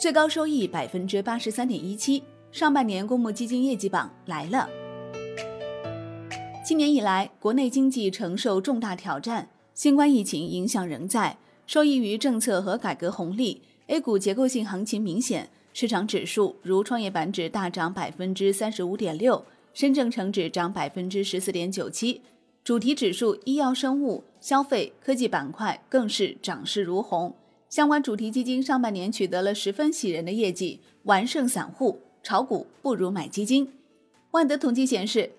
最高收益百分之八十三点一七。上半年公募基金业绩榜来了。今年以来，国内经济承受重大挑战，新冠疫情影响仍在。受益于政策和改革红利，A 股结构性行情明显，市场指数如创业板指大涨百分之三十五点六，深证成指涨百分之十四点九七。主题指数医药生物、消费、科技板块更是涨势如虹，相关主题基金上半年取得了十分喜人的业绩，完胜散户。炒股不如买基金。万德统计显示，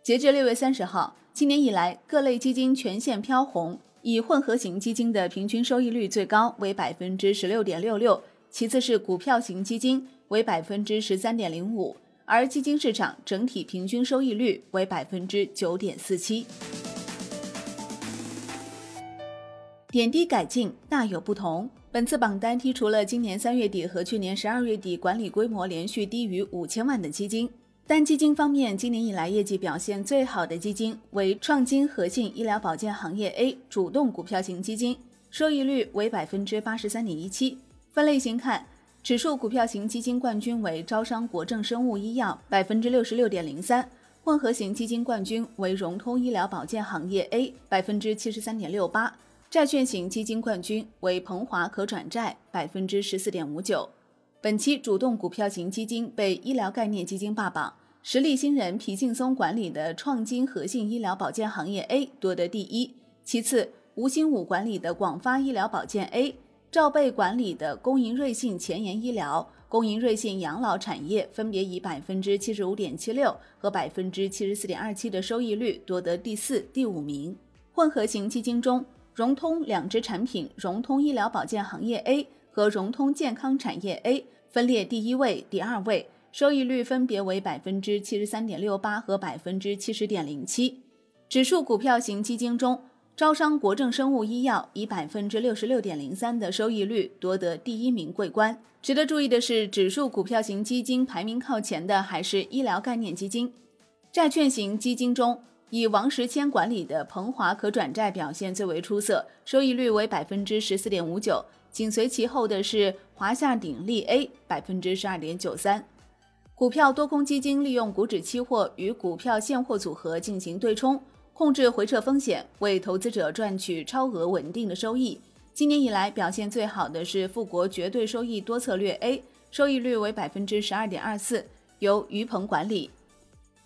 截至六月三十号，今年以来各类基金全线飘红，以混合型基金的平均收益率最高为百分之十六点六六，其次是股票型基金为百分之十三点零五，而基金市场整体平均收益率为百分之九点四七。点滴改进大有不同。本次榜单剔除了今年三月底和去年十二月底管理规模连续低于五千万的基金。单基金方面，今年以来业绩表现最好的基金为创金核心医疗保健行业 A 主动股票型基金，收益率为百分之八十三点一七。分类型看，指数股票型基金冠军为招商国正生物医药，百分之六十六点零三；混合型基金冠军为融通医疗保健行业 A，百分之七十三点六八。债券型基金冠军为鹏华可转债，百分之十四点五九。本期主动股票型基金被医疗概念基金霸榜，实力新人皮劲松管理的创金核心医疗保健行业 A 夺得第一，其次吴兴武管理的广发医疗保健 A，赵贝管理的工银瑞信前沿医疗、工银瑞信养老产业分别以百分之七十五点七六和百分之七十四点二七的收益率夺得第四、第五名。混合型基金中。融通两只产品，融通医疗保健行业 A 和融通健康产业 A 分列第一位、第二位，收益率分别为百分之七十三点六八和百分之七十点零七。指数股票型基金中，招商国正生物医药以百分之六十六点零三的收益率夺得第一名桂冠。值得注意的是，指数股票型基金排名靠前的还是医疗概念基金。债券型基金中。以王石谦管理的鹏华可转债表现最为出色，收益率为百分之十四点五九，紧随其后的是华夏鼎立 A 百分之十二点九三。股票多空基金利用股指期货与股票现货组合进行对冲，控制回撤风险，为投资者赚取超额稳定的收益。今年以来表现最好的是富国绝对收益多策略 A，收益率为百分之十二点二四，由于鹏管理。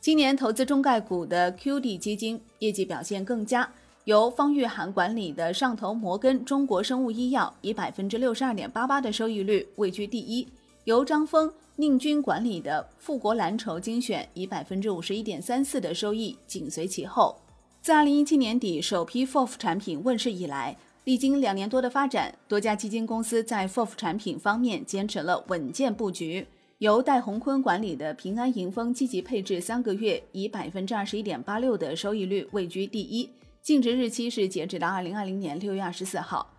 今年投资中概股的 QD 基金业绩表现更佳，由方玉涵管理的上投摩根中国生物医药以百分之六十二点八八的收益率位居第一，由张峰宁军管理的富国蓝筹精选以百分之五十一点三四的收益紧随其后。自二零一七年底首批 FOF 产品问世以来，历经两年多的发展，多家基金公司在 FOF 产品方面坚持了稳健布局。由戴宏坤管理的平安盈丰积极配置三个月，以百分之二十一点八六的收益率位居第一，净值日期是截止到二零二零年六月二十四号。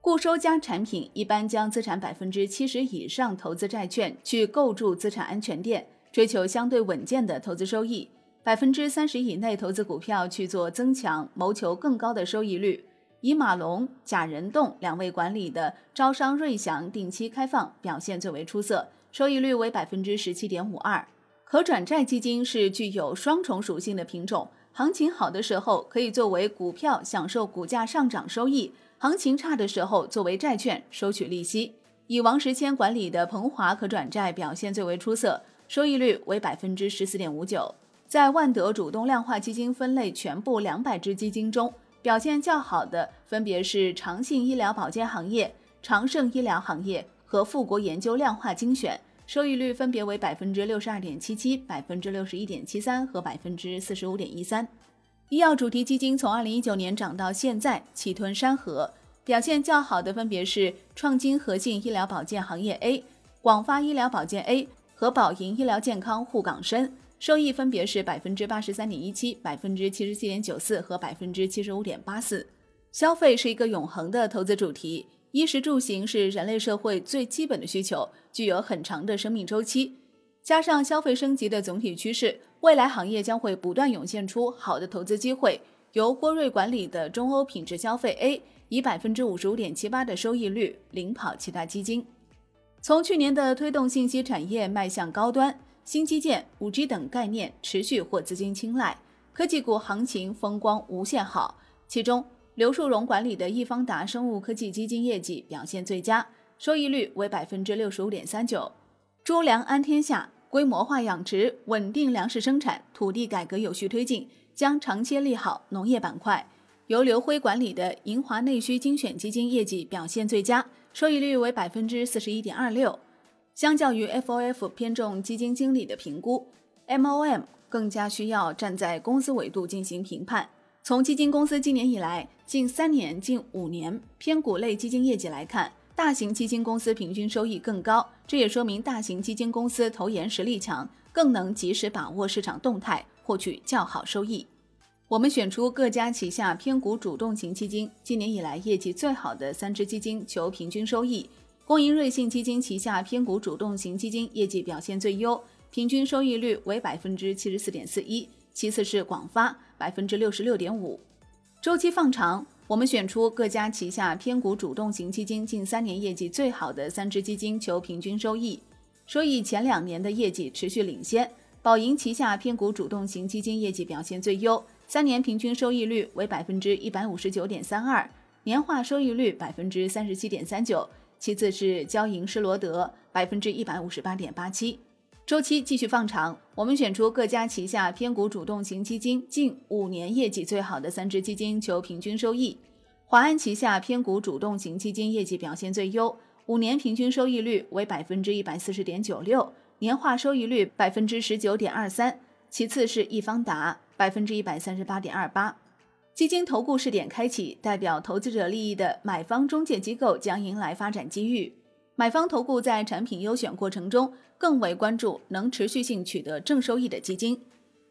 固收加产品一般将资产百分之七十以上投资债券，去构筑资产安全垫，追求相对稳健的投资收益；百分之三十以内投资股票去做增强，谋求更高的收益率。以马龙、贾仁栋两位管理的招商瑞祥定期开放表现最为出色。收益率为百分之十七点五二，可转债基金是具有双重属性的品种，行情好的时候可以作为股票享受股价上涨收益，行情差的时候作为债券收取利息。以王石谦管理的鹏华可转债表现最为出色，收益率为百分之十四点五九。在万德主动量化基金分类全部两百只基金中，表现较好的分别是长信医疗保健行业、长盛医疗行业。和富国研究量化精选收益率分别为百分之六十二点七七、百分之六十一点七三和百分之四十五点一三。医药主题基金从二零一九年涨到现在，气吞山河。表现较好的分别是创金核心医疗保健行业 A、广发医疗保健 A 和宝盈医疗健康沪港深，收益分别是百分之八十三点一七、百分之七十七点九四和百分之七十五点八四。消费是一个永恒的投资主题。衣食住行是人类社会最基本的需求，具有很长的生命周期。加上消费升级的总体趋势，未来行业将会不断涌现出好的投资机会。由郭瑞管理的中欧品质消费 A 以百分之五十五点七八的收益率领跑其他基金。从去年的推动信息产业迈向高端、新基建、五 G 等概念持续获资金青睐，科技股行情风光无限好。其中，刘树荣管理的易方达生物科技基金业绩表现最佳，收益率为百分之六十五点三九。猪粮安天下，规模化养殖，稳定粮食生产，土地改革有序推进，将长期利好农业板块。由刘辉管理的银华内需精选基金业绩表现最佳，收益率为百分之四十一点二六。相较于 FOF 偏重基金经理的评估，MOM 更加需要站在公司维度进行评判。从基金公司今年以来近三年、近五年偏股类基金业绩来看，大型基金公司平均收益更高，这也说明大型基金公司投研实力强，更能及时把握市场动态，获取较好收益。我们选出各家旗下偏股主动型基金今年以来业绩最好的三只基金求平均收益。工银瑞信基金旗下偏股主动型基金业绩表现最优，平均收益率为百分之七十四点四一。其次是广发百分之六十六点五。周期放长，我们选出各家旗下偏股主动型基金近三年业绩最好的三只基金求平均收益。收益前两年的业绩持续领先，宝盈旗下偏股主动型基金业绩表现最优。三年平均收益率为百分之一百五十九点三二，年化收益率百分之三十七点三九。其次是交银施罗德百分之一百五十八点八七。周期继续放长，我们选出各家旗下偏股主动型基金近五年业绩最好的三只基金求平均收益。华安旗下偏股主动型基金业绩表现最优，五年平均收益率为百分之一百四十点九六，年化收益率百分之十九点二三。其次是易方达。百分之一百三十八点二八，基金投顾试点开启，代表投资者利益的买方中介机构将迎来发展机遇。买方投顾在产品优选过程中，更为关注能持续性取得正收益的基金。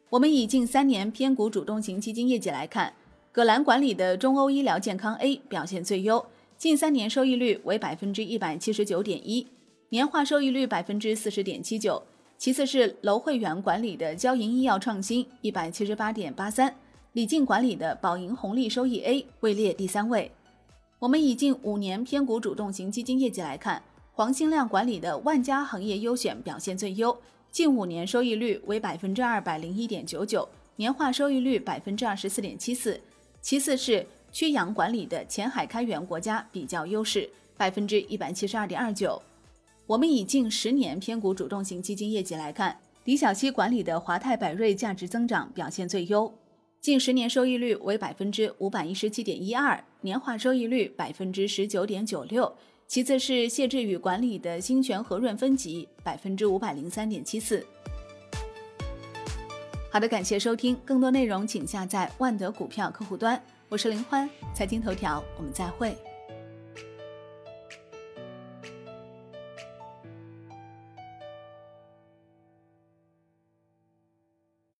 我们以近三年偏股主动型基金业绩来看，葛兰管理的中欧医疗健康 A 表现最优，近三年收益率为百分之一百七十九点一，年化收益率百分之四十点七九。其次是楼汇源管理的交银医药创新一百七十八点八三，李静管理的宝盈红利收益 A 位列第三位。我们以近五年偏股主动型基金业绩来看，黄兴亮管理的万家行业优选表现最优，近五年收益率为百分之二百零一点九九，年化收益率百分之二十四点七四。其次是曲阳管理的前海开源国家比较优势，百分之一百七十二点二九。我们以近十年偏股主动型基金业绩来看，李小七管理的华泰柏瑞价值增长表现最优，近十年收益率为百分之五百一十七点一二，年化收益率百分之十九点九六。其次是谢志宇管理的新泉和润分级百分之五百零三点七四。好的，感谢收听，更多内容请下载万德股票客户端。我是林欢，财经头条，我们再会。